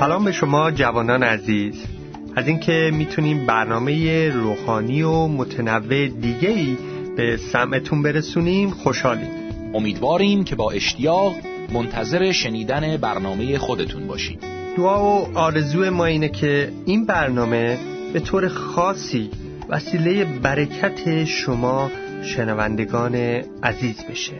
سلام به شما جوانان عزیز. از اینکه می‌تونیم برنامه روحانی و متنوع دیگه ای به سمعتون برسونیم خوشحالیم. امیدواریم که با اشتیاق منتظر شنیدن برنامه خودتون باشیم. دعا و آرزو ما اینه که این برنامه به طور خاصی وسیله برکت شما شنوندگان عزیز بشه.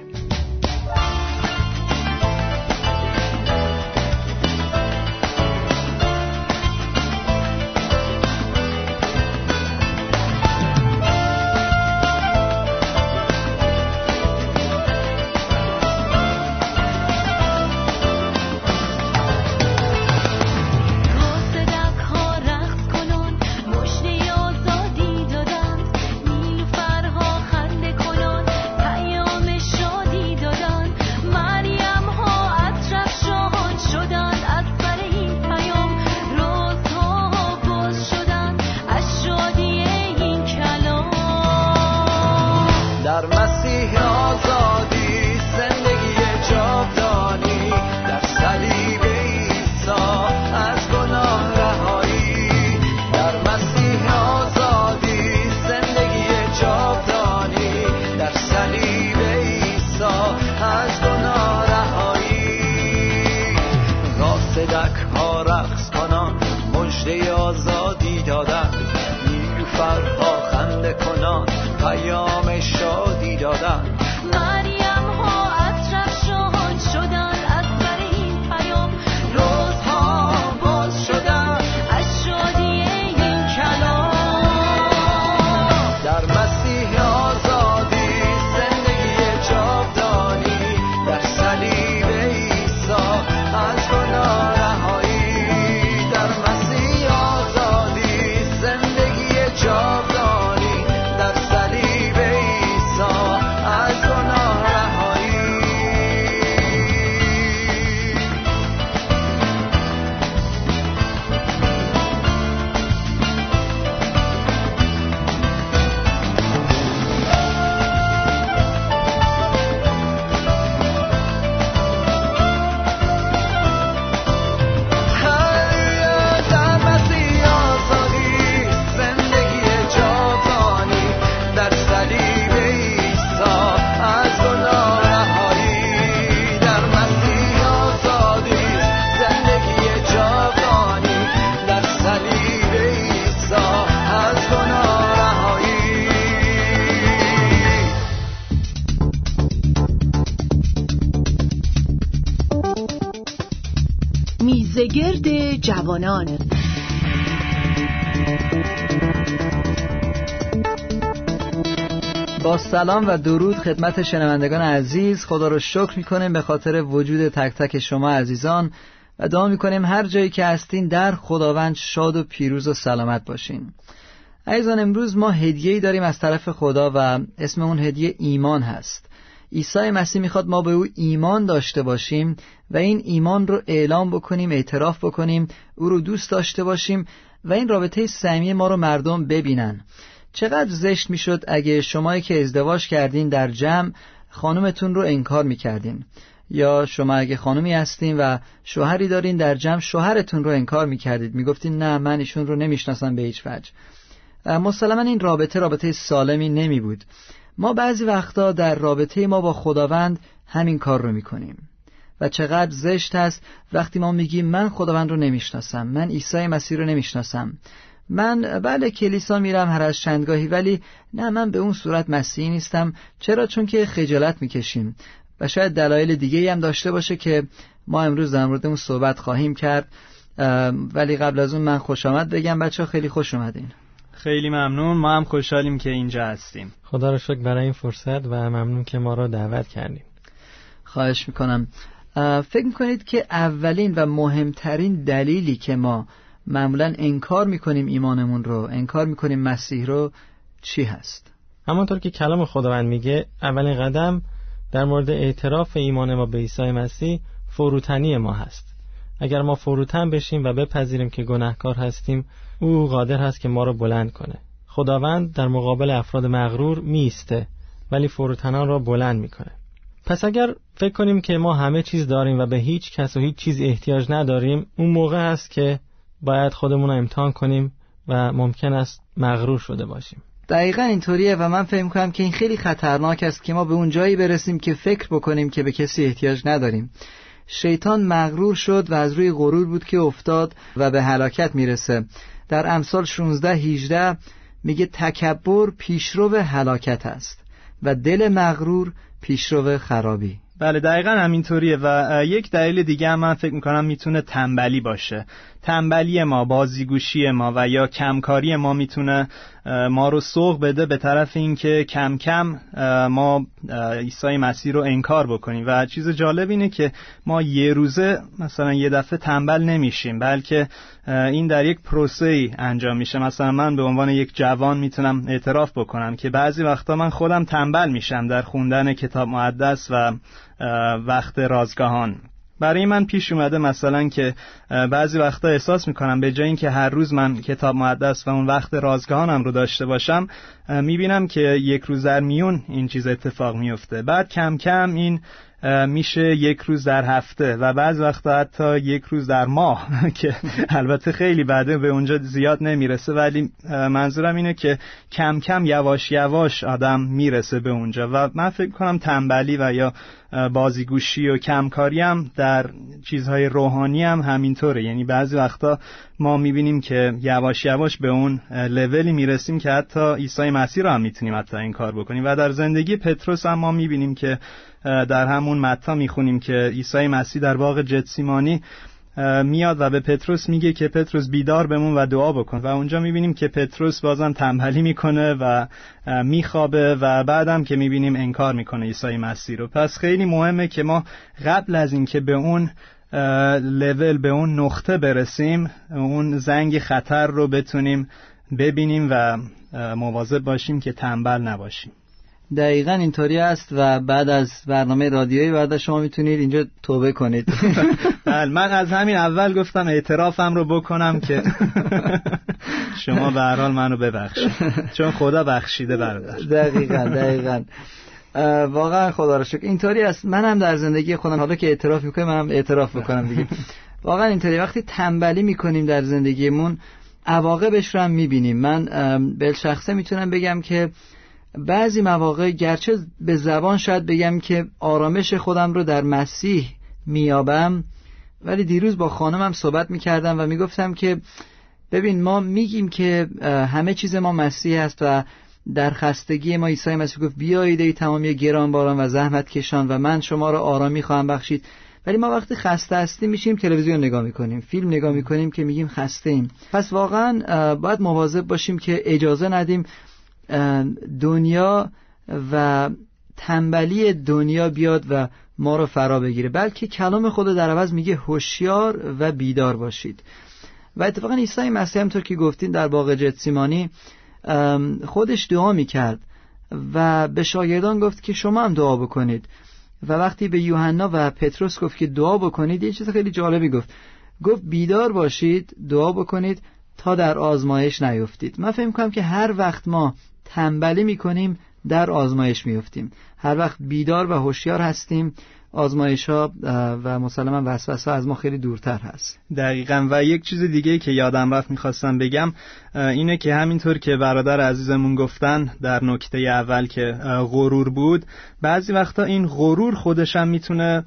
میزگرد سلام و درود خدمت شنوندگان عزیز. خدا رو شکر می‌کنیم به خاطر وجود تک تک شما عزیزان و دعا می‌کنیم هر جایی که هستین در خداوند شاد و پیروز و سلامت باشین. عزیزان امروز ما هدیه‌ای داریم از طرف خدا و اسم اون هدیه ایمان هست. عیسی مسیح می‌خواد ما به او ایمان داشته باشیم و این ایمان رو اعلام بکنیم اعتراف بکنیم او رو دوست داشته باشیم و این رابطه صمیمی ما رو مردم ببینن. چقدر زشت می‌شد اگه شمایی که ازدواج کردین در جمع خانومتون رو انکار می‌کردین. یا شما اگه خانومی هستین و شوهری دارین در جمع شوهرتون رو انکار می‌کردید. می‌گفتین نه من ایشون رو نمی‌شناسم به هیچ وجه. مسلما این رابطه رابطه سالمی نمی بود ما بعضی وقتا در رابطه ما با خداوند همین کار رو می‌کنیم. و چقدر زشت است وقتی ما میگیم من خداوند رو نمی‌شناسم من عیسی مسیح رو نمی‌شناسم. من بله کلیسا میرم هر از چندگاهی ولی نه من به اون صورت مسیحی نیستم. چرا؟ چون که خجالت می‌کشیم. و شاید دلایل دیگه هم داشته باشه که ما امروز در موردمون صحبت خواهیم کرد. ولی قبل از اون من خوش آمد بگم بچه خیلی خوش اومدین. خیلی ممنون. ما هم خوشحالیم که اینجا هستیم. خدا رو شکر برای این فرصت و ممنون که ما رو دعوت کردیم خواهش می‌کنم. فکر می‌کنید که اولین و مهمترین دلیلی که ما معمولا انکار می‌کنیم ایمانمون رو انکار می‌کنیم مسیح رو چی هست؟ همانطور که کلام خداوند میگه اولین قدم در مورد اعتراف ایمان ما به عیسی مسیح فروتنی ما هست. اگر ما فروتن بشیم و بپذیریم که گناهکار هستیم او قادر هست که ما رو بلند کنه. خداوند در مقابل افراد مغرور میسته ولی فروتنان را بلند می‌کنه. پس اگر فکر کنیم که ما همه چیز داریم و به هیچ کس و هیچ چیز احتیاج نداریم اون موقع هست که باید خودمون رو امتحان کنیم و ممکن است مغرور شده باشیم. دقیقا اینطوریه و من فکر کنم که این خیلی خطرناک است که ما به اون جایی برسیم که فکر بکنیم که به کسی احتیاج نداریم. شیطان مغرور شد و از روی غرور بود که افتاد و به هلاکت می‌رسه. در امثال 16 18 میگه تکبر پیشرو هلاکت است و دل مغرور پیشرو خرابی. بله دقیقا همینطوریه و یک دلیل دیگه هم من فکر می‌کنم می‌تونه تنبلی باشه. تنبلی ما بازیگوشی ما و یا کمکاری ما می‌تونه ما رو سوق بده به طرف اینکه کم کم ما عیسی مسیح رو انکار بکنیم. و چیز جالب اینه که ما یه روزه مثلا یه دفعه تنبل نمیشیم بلکه این در یک پروسه ای انجام میشه. مثلا من به عنوان یک جوان می‌تونم اعتراف بکنم که بعضی وقتا من خودم تنبل میشم در خوندن کتاب مقدس و وقت رازگاهان. برای من پیش اومده مثلا که بعضی وقتا احساس می‌کنم به جای اینکه هر روز من کتاب مقدس و اون وقت رازگاهانم رو داشته باشم می‌بینم که یک روز در میون این چیز اتفاق میفته بعد کم کم این میشه یک روز در هفته و بعض وقتا حتی یک روز در ماه که البته خیلی بعده به اونجا زیاد نمی‌رسه ولی منظورم اینه که کم کم یواش یواش آدم می‌رسه به اونجا. و من فکر کنم تنبلی و یا بازیگوشی و کمکاری هم در چیزهای روحانی هم همینطوره. یعنی بعضی وقتا ما می‌بینیم که یواش یواش به اون لولی می‌رسیم که حتی عیسی مسیح رو هم می‌تونیم حتی این کار بکنیم. و در زندگی پتروس هم ما می‌بینیم که در همون متا می‌خونیم که عیسی مسیح در باغ جتسیمانی میاد و به پتروس میگه که پتروس بیدار بمون و دعا بکن. و اونجا می‌بینیم که پتروس بازم تنبلی می‌کنه و میخوابه و بعدم که می‌بینیم انکار می‌کنه عیسی مسیح رو. پس خیلی مهمه که ما قبل از اینکه به اون لول به اون نقطه برسیم اون زنگ خطر رو بتونیم ببینیم و مواظب باشیم که تنبل نباشیم. دقیقا اینطوری است و بعد از برنامه رادیویی بعد شما می‌تونید اینجا توبه کنید. بله من از همین اول گفتم اعترافم رو بکنم که شما به هر حال منو ببخشید. چون خدا بخشیده برادر. دقیقا دقیقا. واقعا خدا رو شکر. اینطوری است. منم در زندگی خودم حالا که اعتراف می‌کنم منم اعتراف بکنم دیگه. واقعا اینطوری. وقتی تنبلی می‌کنیم در زندگیمون عواقبش رو هم می‌بینیم. من به شخصه می‌تونم بگم که بعضی مواقع گرچه به زبان شاید بگم که آرامش خودم رو در مسیح میابم ولی دیروز با خانمم صحبت می‌کردم و می‌گفتم که ببین ما میگیم که همه چیز ما مسیح است و در خستگی ما عیسی مسیح گفت بیایید ای تمامی گرانباران و زحمت کشان و من شما را آرامی خواهم بخشید. ولی ما وقتی خسته هستیم میشیم تلویزیون نگاه می‌کنیم فیلم نگاه می‌کنیم که میگیم خسته ایم. پس واقعا باید مواظب باشیم که اجازه ندیم دنیا و تنبلی دنیا بیاد و ما رو فرا بگیره. بلکه کلام خدا در عوض میگه هوشیار و بیدار باشید. و اتفاقا عیسی مسیح همطور که گفتین در باغ جتسیمانی خودش دعا می‌کرد و به شاگردان گفت که شما هم دعا بکنید. و وقتی به یوحنا و پتروس گفت که دعا بکنید یه چیز خیلی جالبی گفت. گفت بیدار باشید دعا بکنید تا در آزمایش نیفتید. من فکر کنم که هر وقت ما تنبلی می‌کنیم در آزمایش میفتیم هر وقت بیدار و هوشیار هستیم آزمایش ها و مسلما وسوسه از ما خیلی دورتر هست. دقیقا. و یک چیز دیگه که یادم رفت می‌خواستم بگم اینه که همینطور که برادر عزیزمون گفتن در نکته اول که غرور بود بعضی وقتا این غرور خودشم می‌تونه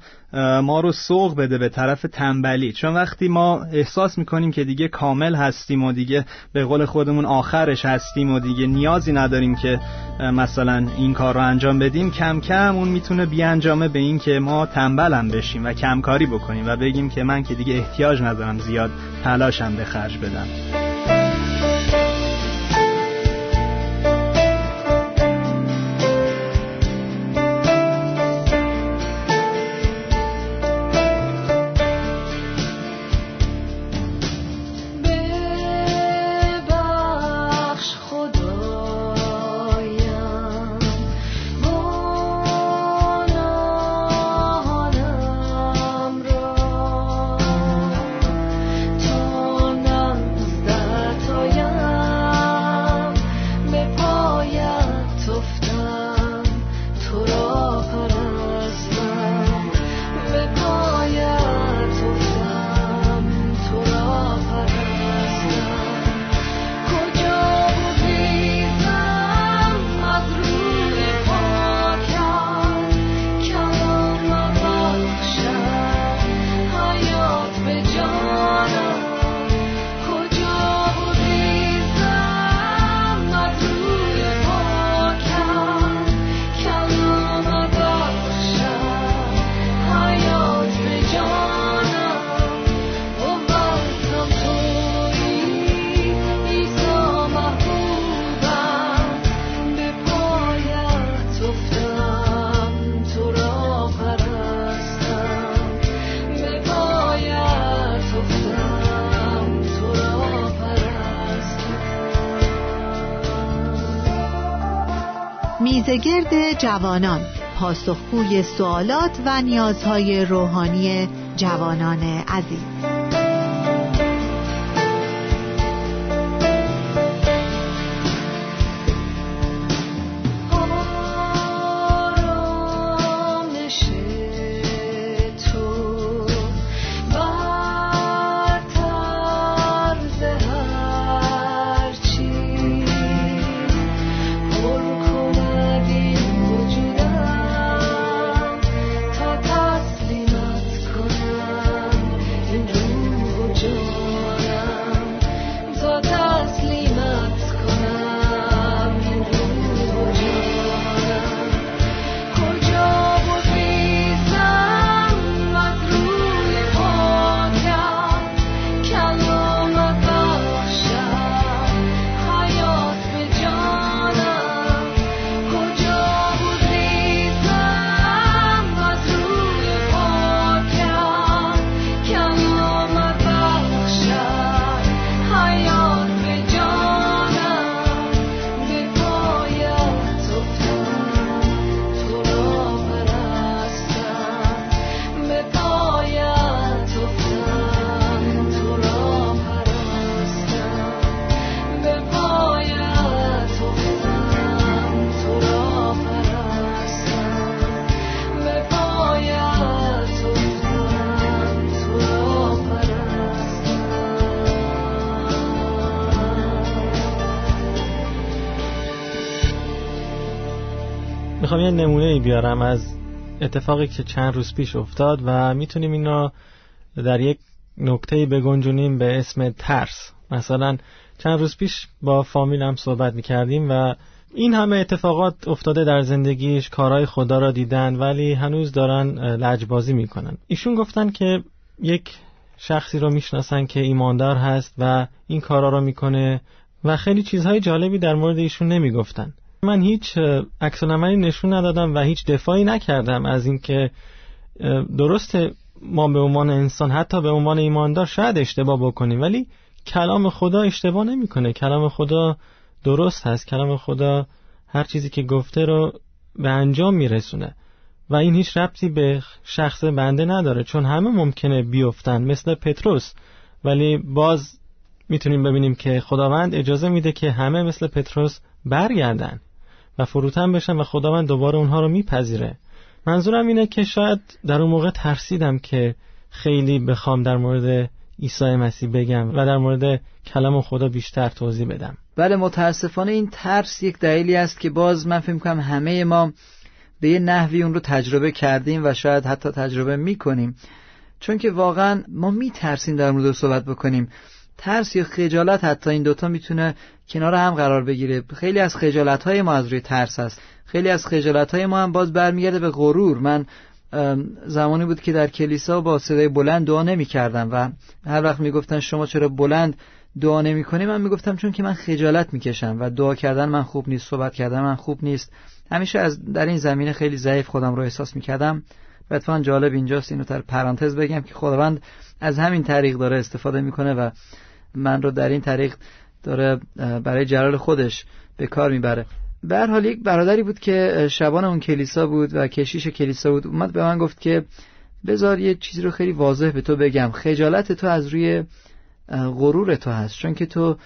ما رو سوق بده به طرف تنبلی. چون وقتی ما احساس می‌کنیم که دیگه کامل هستیم و دیگه به قول خودمون آخرش هستیم و دیگه نیازی نداریم که مثلا این کار رو انجام بدیم کم کم اون می‌تونه بیانجامه به این که ما تنبلم بشیم و کمکاری بکنیم و بگیم که من که دیگه احتیاج ندارم زیاد تلاشم به خرج بدم. میزگرد جوانان پاسخگوی سوالات و نیازهای روحانی جوانان عزیز. می‌خوام یه نمونه بیارم از اتفاقی که چند روز پیش افتاد و می‌تونیم این را در یک نکته بگنجونیم به اسم ترس. مثلا چند روز پیش با فامیلم صحبت می‌کردیم و این همه اتفاقات افتاده در زندگیش کارهای خدا را دیدن ولی هنوز دارن لجبازی می‌کنن. ایشون گفتن که یک شخصی رو می‌شناسن که ایماندار هست و این کارا رو می‌کنه و خیلی چیزهای جالبی در مورد ایشون نمی‌گفتن. من هیچ عکس نشون ندادم و هیچ دفاعی نکردم از اینکه درست ما به عنوان انسان حتی به عنوان ایماندار شاید اشتباه بکنیم ولی کلام خدا اشتباه نمی‌کنه. کلام خدا درست هست. کلام خدا هر چیزی که گفته رو به انجام میرسونه. و این هیچ ربطی به شخص بنده نداره چون همه ممکنه بیفتن مثل پتروس. ولی باز می‌تونیم ببینیم که خداوند اجازه میده که همه مثل پتروس برگردن. و فروتن بشن و خداوند دوباره اونها رو میپذیره. منظورم اینه که شاید در اون موقع ترسیدم که خیلی بخوام در مورد عیسی مسیح بگم و در مورد کلام خدا بیشتر توضیح بدم. بله متاسفانه این ترس یک دلیلی است که باز من فکر کنم همه ما به یه نحوی اون رو تجربه کردیم و شاید حتی تجربه می‌کنیم. چون که واقعا ما میترسیم در مورد صحبت بکنیم. ترس یا خجالت حتی این دوتا می‌تونه کنار هم قرار بگیره. خیلی از خجالت های ما از روی ترس هست. خیلی از خجالت های ما هم باز برمیگرده به غرور. من زمانی بود که در کلیسا با صدای بلند دعا نمی کردم و هر وقت می‌گفتن شما چرا بلند دعا نمی کنی من می‌گفتم چون که من خجالت می‌کشم و دعا کردن من خوب نیست صحبت کردن من خوب نیست. همیشه از در این زمینه خیلی ضعیف خودم رو احساس می‌کردم. و اتفاقا جالب اینجاست اینو در پرانتز بگم که خداوند از همین طریق داره استفاده می‌کنه و من رو در این طریق داره برای جلال خودش به کار می‌بره. به هر حال یک برادری بود که شبان اون کلیسا بود و کشیش کلیسا بود. اومد به من گفت که بذار یه چیزی رو خیلی واضح به تو بگم. خجالت تو از روی غرور تو هست. چون که تو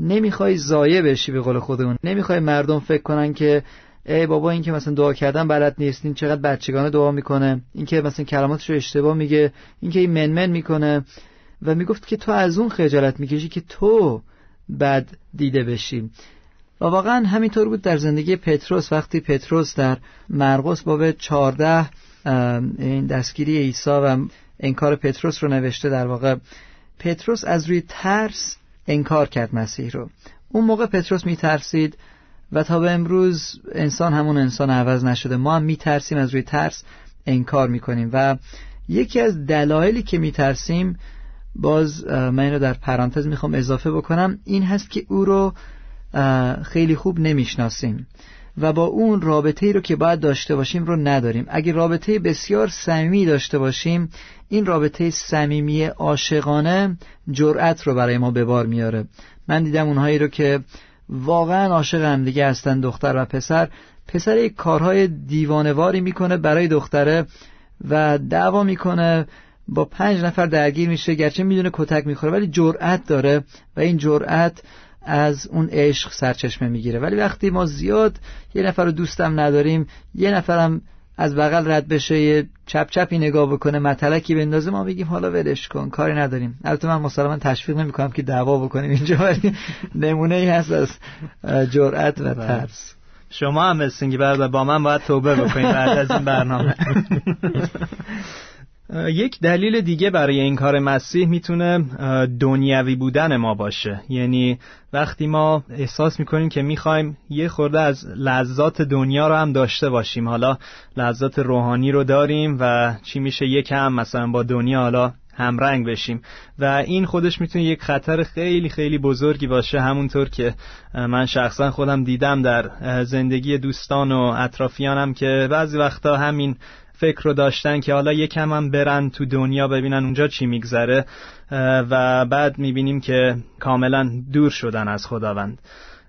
نمی‌خوای زایه بشی به قول خودمون. نمی‌خوای مردم فکر کنن که ای بابا این که مثلا دعا کردن بلد نیست این چقدر بچگانه دعا می‌کنه این که مثلا کلماتش رو اشتباه میگه این که این منمن می‌کنه. و می‌گفت که تو از اون خجالت می‌کشی که تو بد دیده بشی. و واقعا همینطور بود در زندگی پتروس. وقتی پتروس در مرقس باب 14 این دستگیری عیسی و انکار پتروس رو نوشته در واقع پتروس از روی ترس انکار کرد مسیح رو. اون موقع پتروس میترسید. و تا به امروز انسان همون انسان عوض نشده. ما هم میترسیم از روی ترس انکار می‌کنیم. و یکی از دلایلی که میترسیم باز من رو در پرانتز می‌خوام اضافه بکنم این هست که او رو خیلی خوب نمی‌شناسیم و با اون رابطه ای رو که باید داشته باشیم رو نداریم. اگه رابطه بسیار صمیمی داشته باشیم این رابطه صمیمی عاشقانه جرأت رو برای ما به بار میاره. من دیدم اونهایی رو که واقعا عاشق هم دیگه هستن دختر و پسر. پسر یک کارهای دیوانواری می‌کنه برای دختره و دعوا می‌کنه با پنج نفر درگیر میشه. گرچه می‌دونه کتک می‌خوره ولی جرأت داره و این جرأت از اون عشق سرچشمه می‌گیره. ولی وقتی ما زیاد یه نفر رو دوستم نداریم یه نفرم از بغل رد بشه یه چپ چپی نگاه بکنه متلکی بندازه ما میگیم حالا ولش کن کاری نداریم. البته من مسلما تشویق نمی‌کنم که دعوا بکنیم اینجا ولی نمونه ای هست از جرأت و ترس. شما هم مثل برادر با من باید توبه بکنید بعد از این برنامه. یک دلیل دیگه برای این کار مسیح می‌تونه دنیوی بودن ما باشه. یعنی وقتی ما احساس می‌کنیم که می‌خوایم یه خورده از لذات دنیا رو هم داشته باشیم. حالا لذات روحانی رو داریم و چی میشه یکم مثلا با دنیا حالا همرنگ بشیم. و این خودش می‌تونه یک خطر خیلی خیلی بزرگی باشه. همونطور که من شخصا خودم دیدم در زندگی دوستان و اطرافیانم که بعضی وقتا همین فکر رو داشتن که حالا یکم هم برن تو دنیا ببینن اونجا چی میگذره و بعد می‌بینیم که کاملا دور شدن از خداوند.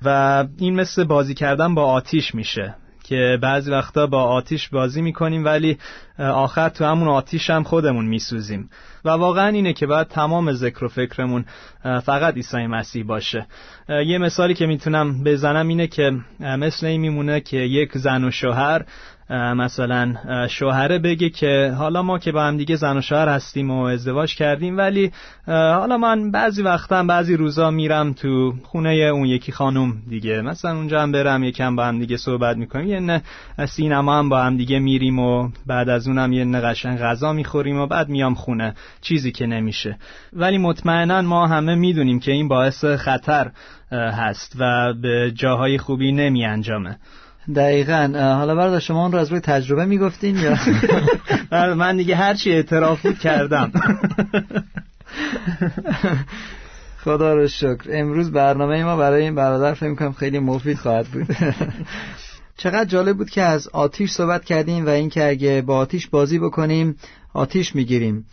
و این مثل بازی کردن با آتیش میشه که بعضی وقتا با آتیش بازی می‌کنیم ولی آخر تو همون آتیش هم خودمون میسوزیم. و واقعا اینه که باید تمام ذکر و فکرمون فقط عیسی مسیح باشه. یه مثالی که می‌تونم بزنم اینه که مثل این میمونه که یک زن و شوهر مثلا شوهره بگه که حالا ما که با هم دیگه زن و شوهر هستیم و ازدواج کردیم ولی حالا من بعضی وقتا بعضی روزا میرم تو خونه اون یکی خانم دیگه. مثلا اونجا هم برم یکم با هم دیگه صحبت می‌کنیم. یه نه سینما هم با هم دیگه میریم و بعد از اونم یه نه قشنگ غذا می‌خوریم و بعد میام خونه. چیزی که نمیشه. ولی مطمئنا ما همه می‌دونیم که این باعث خطر هست و به جاهای خوبی نمی انجامه دقیقا. حالا برادر شما اون رو از روی تجربه می‌گفتین یا؟ بله، من دیگه هرچی اعتراف بود کردم. خدا رو شکر. امروز برنامه ما برای این برادر فکر کنم خیلی مفید خواهد بود. چقدر جالب بود که از آتیش صحبت کردیم و اینکه اگه با آتیش بازی بکنیم آتیش می‌گیریم.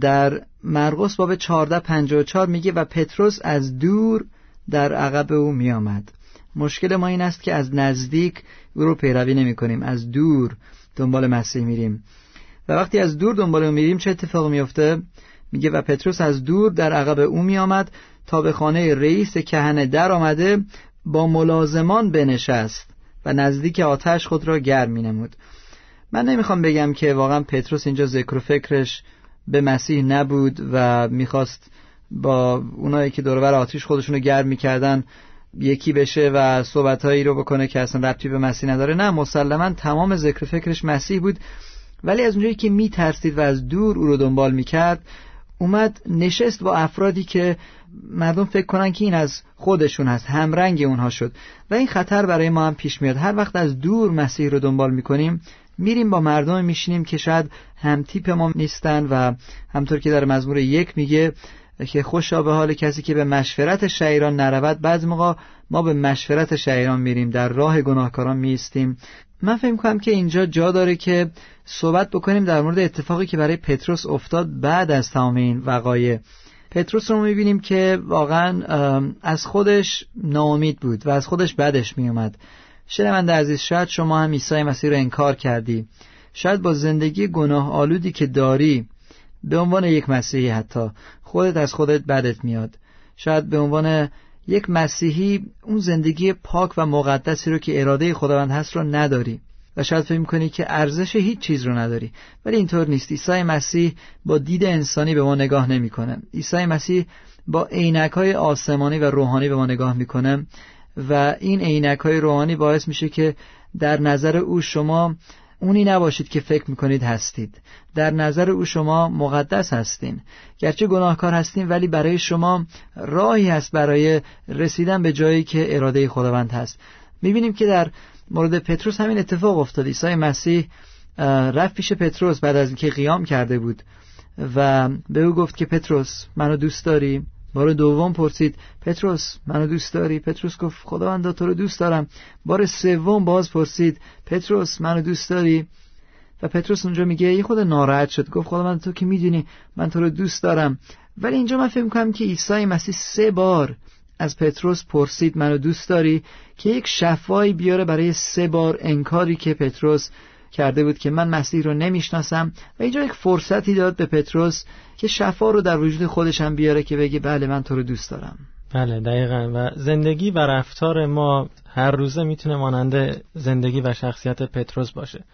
در مرقس باب 1454 میگه و پتروس از دور در عقب او میآمد. مشکل ما این است که از نزدیک او رو پیروی نمی کنیم. از دور دنبال مسیح میریم. و وقتی از دور دنبال او میریم چه اتفاق میفته میگه و پتروس از دور در عقب او میآمد تا به خانه رئیس کهنه در آمده با ملازمان بنشست و نزدیک آتش خود را گرم می نمود من نمی‌خوام بگم که واقعا پتروس اینجا ذکر و فکرش به مسیح نبود و می‌خواست با اونایی که دورور آتیش خودشونو گرم می‌کردن یکی بشه و صحبتهایی رو بکنه که اصلا ربطی به مسیح نداره. نه مسلما تمام ذکر فکرش مسیح بود. ولی از اونجایی که میترسید و از دور او رو دنبال می‌کرد اومد نشست با افرادی که مردم فکر کنن که این از خودشون هست همرنگ اونها شد. و این خطر برای ما هم پیش میاد. هر وقت از دور مسیح رو دنبال می‌کنیم میریم با مردم میشینیم که شاید هم تیپ ما نیستن و همطور که در مزمور یک میگه که خوشا به حال کسی که به مشورت شعیران نرود بعض موقع ما به مشورت شعیران میریم در راه گناهکاران میستیم. من فکر کنم که اینجا جا داره که صحبت بکنیم در مورد اتفاقی که برای پتروس افتاد بعد از تمام این وقایع. پتروس رو می‌بینیم که واقعا از خودش ناامید بود و از خودش بدش میومد شنونده عزیز شاید شما هم عیسی مسیح رو انکار کردی. شاید با زندگی گناه آلودی که داری به عنوان یک مسیحی حتی خودت از خودت بدت میاد. شاید به عنوان یک مسیحی اون زندگی پاک و مقدسی رو که اراده خداوند هست رو نداری و شاید فکر کنی که ارزش هیچ چیز رو نداری. ولی اینطور نیست. عیسی مسیح با دید انسانی به ما نگاه نمی‌کنه. عیسی مسیح با عینک های آسمانی و روحانی به ما نگاه می‌کنه و این عینک های روحانی باعث میشه که در نظر او شما اونی نباشید که فکر می‌کنید هستید. در نظر او شما مقدس هستین. گرچه گناهکار هستین ولی برای شما راهی هست برای رسیدن به جایی که اراده خداوند هست. می‌بینیم که در مورد پتروس همین اتفاق افتاد. عیسی مسیح رفت پیش پتروس بعد از اینکه قیام کرده بود و به او گفت که پتروس منو دوست داری؟ بار دوم پرسید پتروس منو دوست داری؟ پتروس گفت خداوندا تو رو دوست دارم. بار سوم باز پرسید پتروس منو دوست داری؟ و پتروس اونجا میگه یه خود ناراحت شد. گفت خداوند تو که می‌دونی من تو رو دوست دارم. ولی اینجا من فکر می‌کنم که عیسی مسیح سه بار از پتروس پرسید منو دوست داری؟ که یک شفایی بیاره برای سه بار انکاری که پتروس کرده بود که من مسیح رو نمی‌شناسم و اینجا یک فرصتی داد به پتروس که شفا رو در وجود خودش هم بیاره که بگه بله من تو رو دوست دارم. بله دقیقا. و زندگی و رفتار ما هر روزه می‌تونه مانند زندگی و شخصیت پتروس باشه.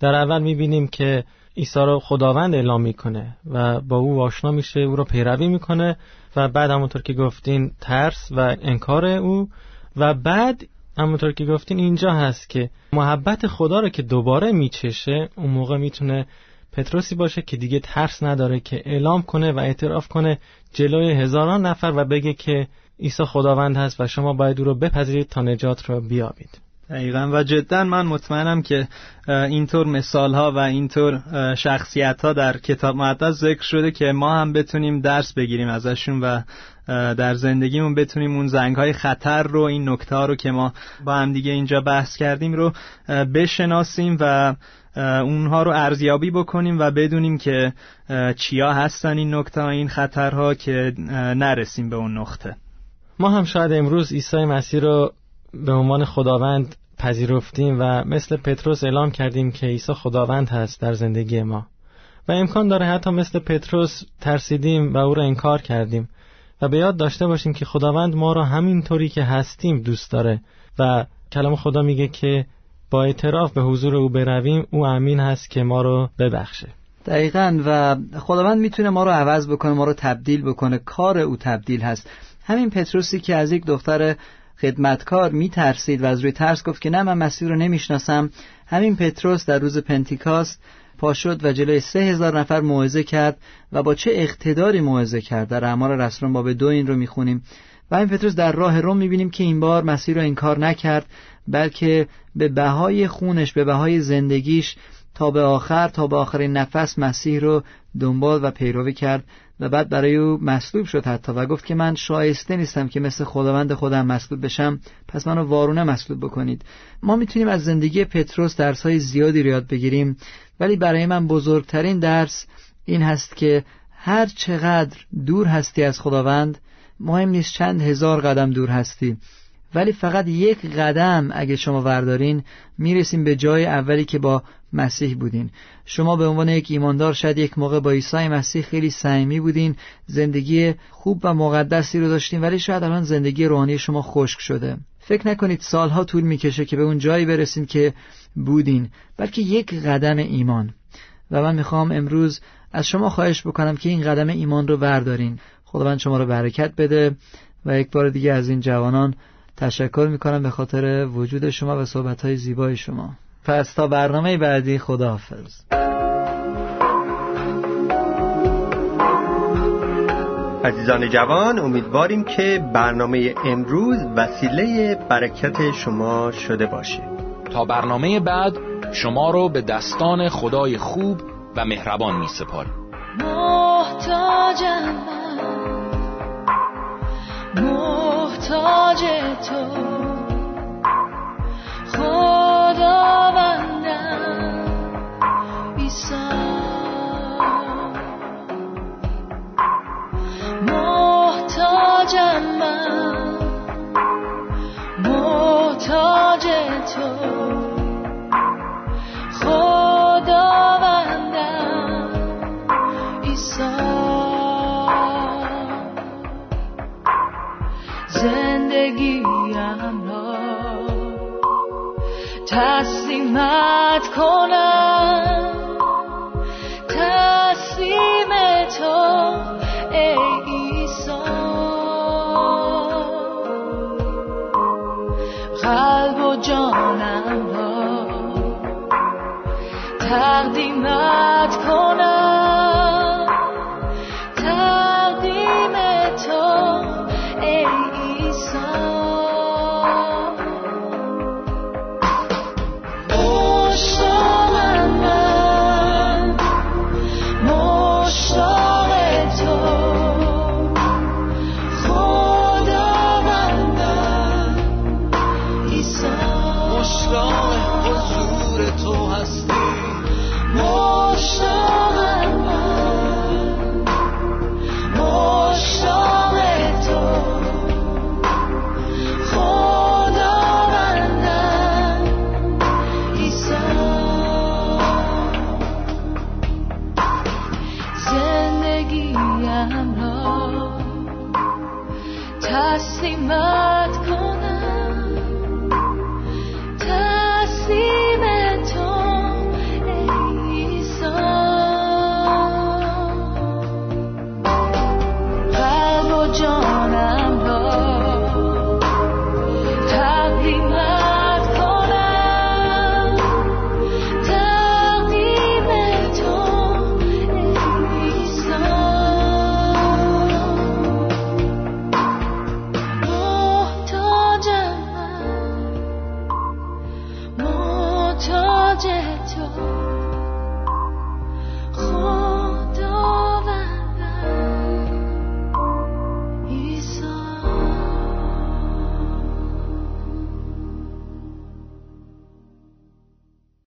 در اول می‌بینیم که عیسی رو خداوند اعلام می‌کنه و با او آشنا میشه او رو پیروی می‌کنه و بعد همونطور که گفتین ترس و انکار او و بعد همونطور که گفتین اینجا هست که محبت خدا رو که دوباره میچشه اون موقع می‌تونه پتروسی باشه که دیگه ترس نداره که اعلام کنه و اعتراف کنه جلوی هزاران نفر و بگه که عیسی خداوند هست و شما باید او رو بپذیرید تا نجات رو بیابید. دقیقا. و جدا من مطمئنم که اینطور مثال ها و اینطور شخصیت ها در کتاب مقدس ذکر شده که ما هم بتونیم درس بگیریم ازشون و در زندگیمون بتونیم اون زنگ های خطر رو این نکته رو که ما با هم دیگه اینجا بحث کردیم رو بشناسیم و اونها رو ارزیابی بکنیم و بدونیم که چیا هستن این نکته این خطرها که نرسیم به اون نقطه. ما هم شاید امروز عیسی مسیح رو به عنوان خداوند پذیرفتیم و مثل پتروس اعلام کردیم که عیسی خداوند هست در زندگی ما. و امکان داره حتی مثل پتروس ترسیدیم و او را انکار کردیم. و به یاد داشته باشیم که خداوند ما را همینطوری که هستیم دوست داره و کلام خدا میگه که با اعتراف به حضور او برویم او امین هست که ما رو ببخشه. دقیقا و خداوند می‌تونه ما رو عوض بکنه ما رو تبدیل بکنه. کار او تبدیل هست. همین پتروسی که از یک دختر خدمتکار میترسید و از روی ترس گفت که نه من مسیح رو نمی‌شناسم. همین پتروس در روز پنتیکاست پا شد و جلوی سه هزار نفر موعظه کرد و با چه اقتداری موعظه کرد؟ در اعمال رسولان باب دو این رو می‌خونیم. و این پتروس در راه روم می‌بینیم که این بار مسیح رو انکار نکرد بلکه به بهای خونش به بهای زندگیش تا به آخر تا به آخرین نفس مسیح رو دنبال و پیروی کرد. و بعد برای او مصلوب شد حتی و گفت که من شایسته نیستم که مثل خداوند خودم مصلوب بشم پس منو وارونه مصلوب بکنید. ما می‌تونیم از زندگی پتروس درس های زیادی رو یاد بگیریم ولی برای من بزرگترین درس این هست که هر چقدر دور هستی از خداوند مهم نیست چند هزار قدم دور هستی ولی فقط یک قدم اگه شما وردارین می‌رسیم به جای اولی که با مسیح بودین. شما به عنوان یک ایماندار شاید یک موقع با عیسی مسیح خیلی صمیمی بودین زندگی خوب و مقدسی رو داشتین ولی شاید الان زندگی روحانی شما خشک شده. فکر نکنید سالها طول می‌کشه که به اون جایی برسین که بودین بلکه یک قدم ایمان. و من می‌خوام امروز از شما خواهش بکنم که این قدم ایمان رو بردارین. خداوند شما رو برکت بده و یک بار دیگه از این جوانان تشکر می‌کنم به خاطر وجود شما و صحبت زیبای شما. پس تا برنامه بعدی خداحافظ. عزیزان جوان امیدواریم که برنامه امروز وسیله برکت شما شده باشه. تا برنامه بعد شما رو به دستان خدای خوب و مهربان می سپاریم محتاجم محتاج تو. تسلیمت